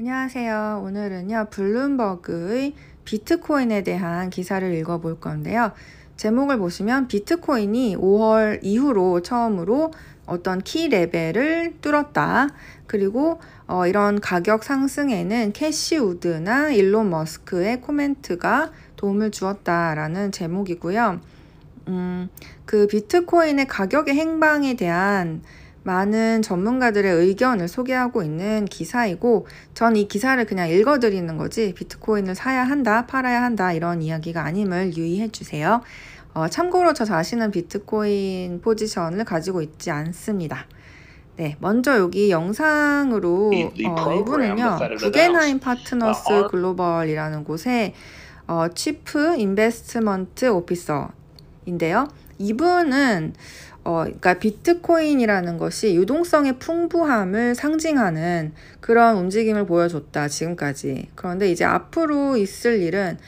안녕하세요. 오늘은요, 블룸버그의 비트코인에 대한 기사를 읽어볼 건데요. 제목을 보시면 비트코인이 5월 이후로 처음으로 어떤 key level을 뚫었다. 그리고 어, 이런 가격 상승에는 캐시우드나 일론 머스크의 코멘트가 도움을 주었다라는 제목이고요. 음, 그 비트코인의 가격의 행방에 대한 많은 전문가들의 의견을 소개하고 있는 기사이고, 전 이 기사를 그냥 읽어드리는 거지, 비트코인을 사야 한다, 팔아야 한다, 이런 이야기가 아님을 유의해 주세요. 어, 참고로 저 자신은 비트코인 포지션을 가지고 있지 않습니다. 네, 먼저 여기 영상으로 어, 이분은요, 구겐하임 파트너스 글로벌이라는 곳에 어, 치프 인베스트먼트 오피서인데요. 이분은 어, 그러니까 비트코인이라는 것이 유동성의 풍부함을 상징하는 그런 움직임을 보여줬다, 지금까지. 그런데 이제 앞으로 있을 일은,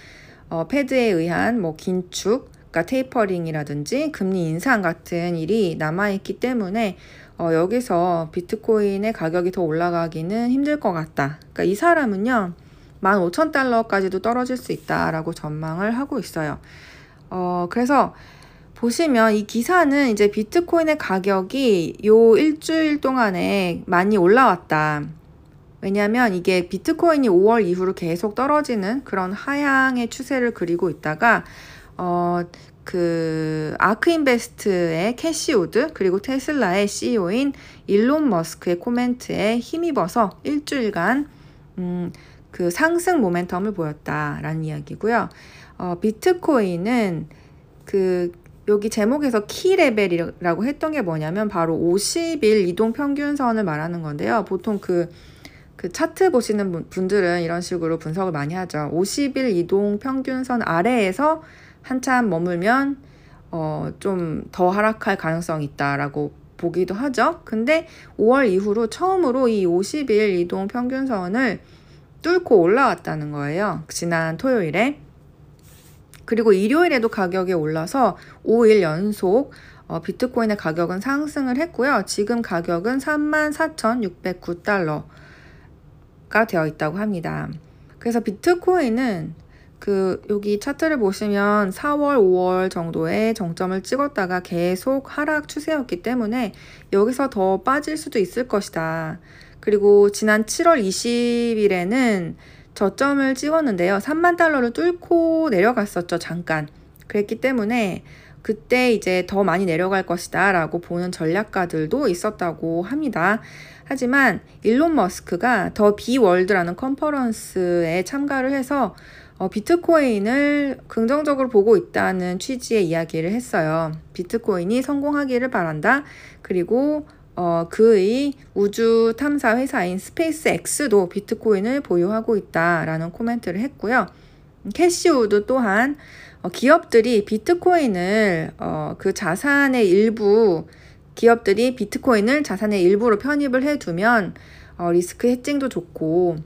어, 패드에 의한 뭐 긴축, 그러니까 테이퍼링이라든지 금리 인상 같은 일이 남아있기 때문에, 어, 여기서 비트코인의 가격이 더 올라가기는 힘들 것 같다. 그러니까 이 사람은요, 15,000달러까지도 떨어질 수 있다라고 전망을 하고 있어요. 어, 그래서 보시면 이 기사는 이제 비트코인의 가격이 요 일주일 동안에 많이 올라왔다. 왜냐하면 이게 비트코인이 5월 이후로 계속 떨어지는 그런 하향의 추세를 그리고 있다가 어, 그 아크인베스트의 캐시우드 그리고 테슬라의 CEO인 일론 머스크의 코멘트에 힘입어서 일주일간 음, 그 상승 모멘텀을 보였다라는 이야기고요. 어, 비트코인은 그 여기 제목에서 키 레벨이라고 했던 게 뭐냐면 바로 50일 이동 평균선을 말하는 건데요. 보통 그, 그 차트 보시는 분들은 이런 식으로 분석을 많이 하죠. 50일 이동 평균선 아래에서 한참 머물면 어, 좀 더 하락할 가능성이 있다라고 보기도 하죠. 근데 5월 이후로 처음으로 이 50일 이동 평균선을 뚫고 올라왔다는 거예요. 지난 토요일에. 그리고 일요일에도 가격이 올라서 5일 연속 어, 비트코인의 가격은 상승을 했고요. 지금 가격은 34,609달러가 되어 있다고 합니다. 그래서 비트코인은 그 여기 차트를 보시면 4월, 5월 정도의 정점을 찍었다가 계속 하락 추세였기 때문에 여기서 더 빠질 수도 있을 것이다. 그리고 지난 7월 20일에는 저점을 찍었는데요. 3만 달러를 뚫고 내려갔었죠, 잠깐. 그랬기 때문에 그때 이제 더 많이 내려갈 것이다 라고 보는 전략가들도 있었다고 합니다. 하지만 일론 머스크가 더 비월드라는 컨퍼런스에 참가를 해서 어, 비트코인을 긍정적으로 보고 있다는 취지의 이야기를 했어요. 비트코인이 성공하기를 바란다. 그리고 어, 그의 우주 탐사 회사인 스페이스 X도 비트코인을 보유하고 있다라는 코멘트를 했고요. 캐시우드 또한 어, 기업들이 비트코인을 어, 그 자산의 일부 기업들이 비트코인을 자산의 일부로 편입을 해두면 어, risk hedging도 좋고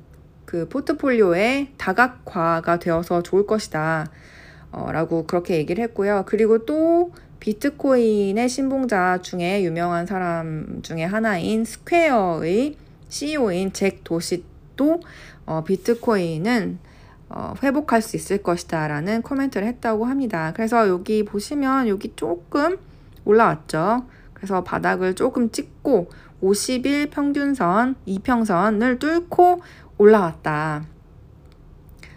그 포트폴리오의 다각화가 되어서 좋을 것이다. 어, 라고 그렇게 얘기를 했고요. 그리고 또 비트코인의 신봉자 중에 유명한 사람 중에 하나인 스퀘어의 CEO인 잭 도시도 어, 비트코인은 어, 회복할 수 있을 것이다 라는 코멘트를 했다고 합니다. 그래서 여기 보시면 여기 조금 올라왔죠. 그래서 바닥을 조금 찍고 50일 평균선, 이평선을 뚫고 올라왔다.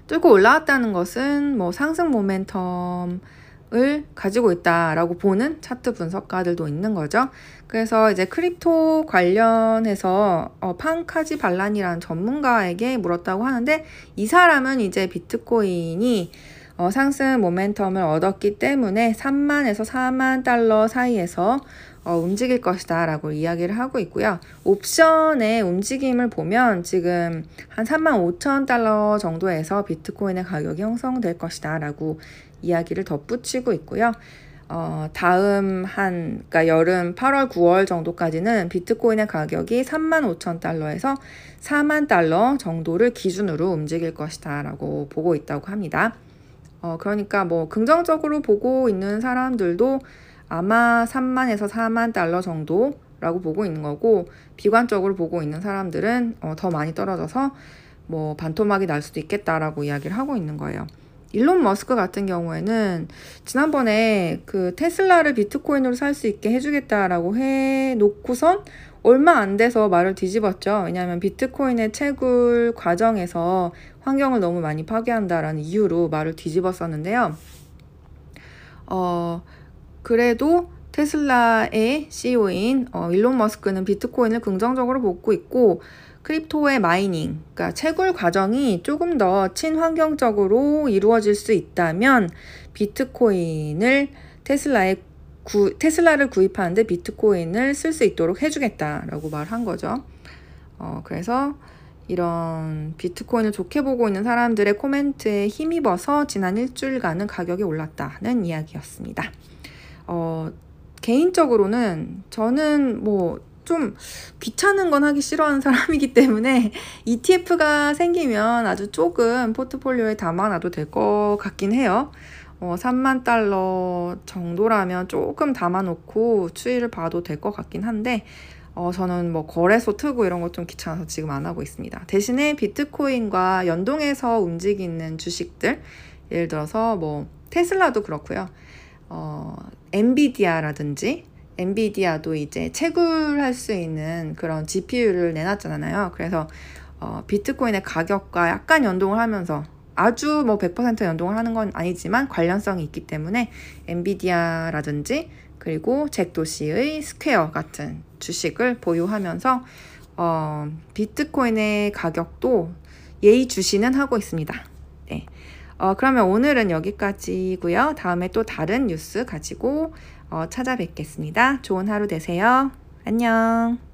뚫고 올라왔다는 것은 뭐 상승 모멘텀 을 가지고 있다라고 보는 차트 분석가들도 있는 거죠. 그래서 이제 crypto 관련해서 어, 판카지 발란이라는 전문가에게 물었다고 하는데 이 사람은 이제 비트코인이 어, 상승 모멘텀을 얻었기 때문에 3만에서 4만 달러 사이에서 어, 움직일 것이다 라고 이야기를 하고 있고요. 옵션의 움직임을 보면 지금 한 3만 5천 달러 정도에서 비트코인의 가격이 형성될 것이다 라고 이야기를 덧붙이고 있고요. 어, 다음 한, 그러니까 여름 8월, 9월 정도까지는 비트코인의 가격이 3만 5천 달러에서 4만 달러 정도를 기준으로 움직일 것이다 라고 보고 있다고 합니다. 어, 그러니까 뭐 긍정적으로 보고 있는 사람들도 아마 3만에서 4만 달러 정도라고 보고 있는 거고 비관적으로 보고 있는 사람들은 어, 더 많이 떨어져서 뭐 반토막이 날 수도 있겠다라고 이야기를 하고 있는 거예요. 일론 머스크 같은 경우에는 지난번에 그 테슬라를 비트코인으로 살 수 있게 해주겠다라고 해 놓고선 얼마 안 돼서 말을 뒤집었죠. 왜냐하면 비트코인의 채굴 과정에서 환경을 너무 많이 파괴한다라는 이유로 말을 뒤집었었는데요. 어, 그래도 테슬라의 CEO인 어, 일론 머스크는 비트코인을 긍정적으로 보고 있고 crypto의 mining, 그러니까 채굴 과정이 조금 더 친환경적으로 이루어질 수 있다면 비트코인을 테슬라의 구, 테슬라를 구입하는데 비트코인을 쓸 수 있도록 해주겠다라고 말한 거죠. 어, 그래서 이런 비트코인을 좋게 보고 있는 사람들의 코멘트에 힘입어서 지난 일주일간은 가격이 올랐다는 이야기였습니다. 어, 개인적으로는 저는 뭐 좀 귀찮은 건 하기 싫어하는 사람이기 때문에 ETF가 생기면 아주 조금 포트폴리오에 담아놔도 될 것 같긴 해요. 어, 3만 달러 정도라면 조금 담아놓고 추이를 봐도 될 것 같긴 한데 어, 저는 뭐 거래소 트고 이런 거좀 귀찮아서 지금 안 하고 있습니다. 대신에 비트코인과 연동해서 움직이는 주식들 예를 들어서 뭐 테슬라도 그렇고요. 어, 엔비디아라든지 엔비디아도 이제 채굴할 수 있는 그런 GPU를 내놨잖아요. 그래서 어, 비트코인의 가격과 약간 연동을 하면서 아주 뭐 100% 연동을 하는 건 아니지만 관련성이 있기 때문에 엔비디아라든지 그리고 잭도시의 스퀘어 같은 주식을 보유하면서 어, 비트코인의 가격도 예의 주시는 하고 있습니다. 네. 어, 그러면 오늘은 여기까지고요. 다음에 또 다른 뉴스 가지고 어, 찾아뵙겠습니다. 좋은 하루 되세요. 안녕.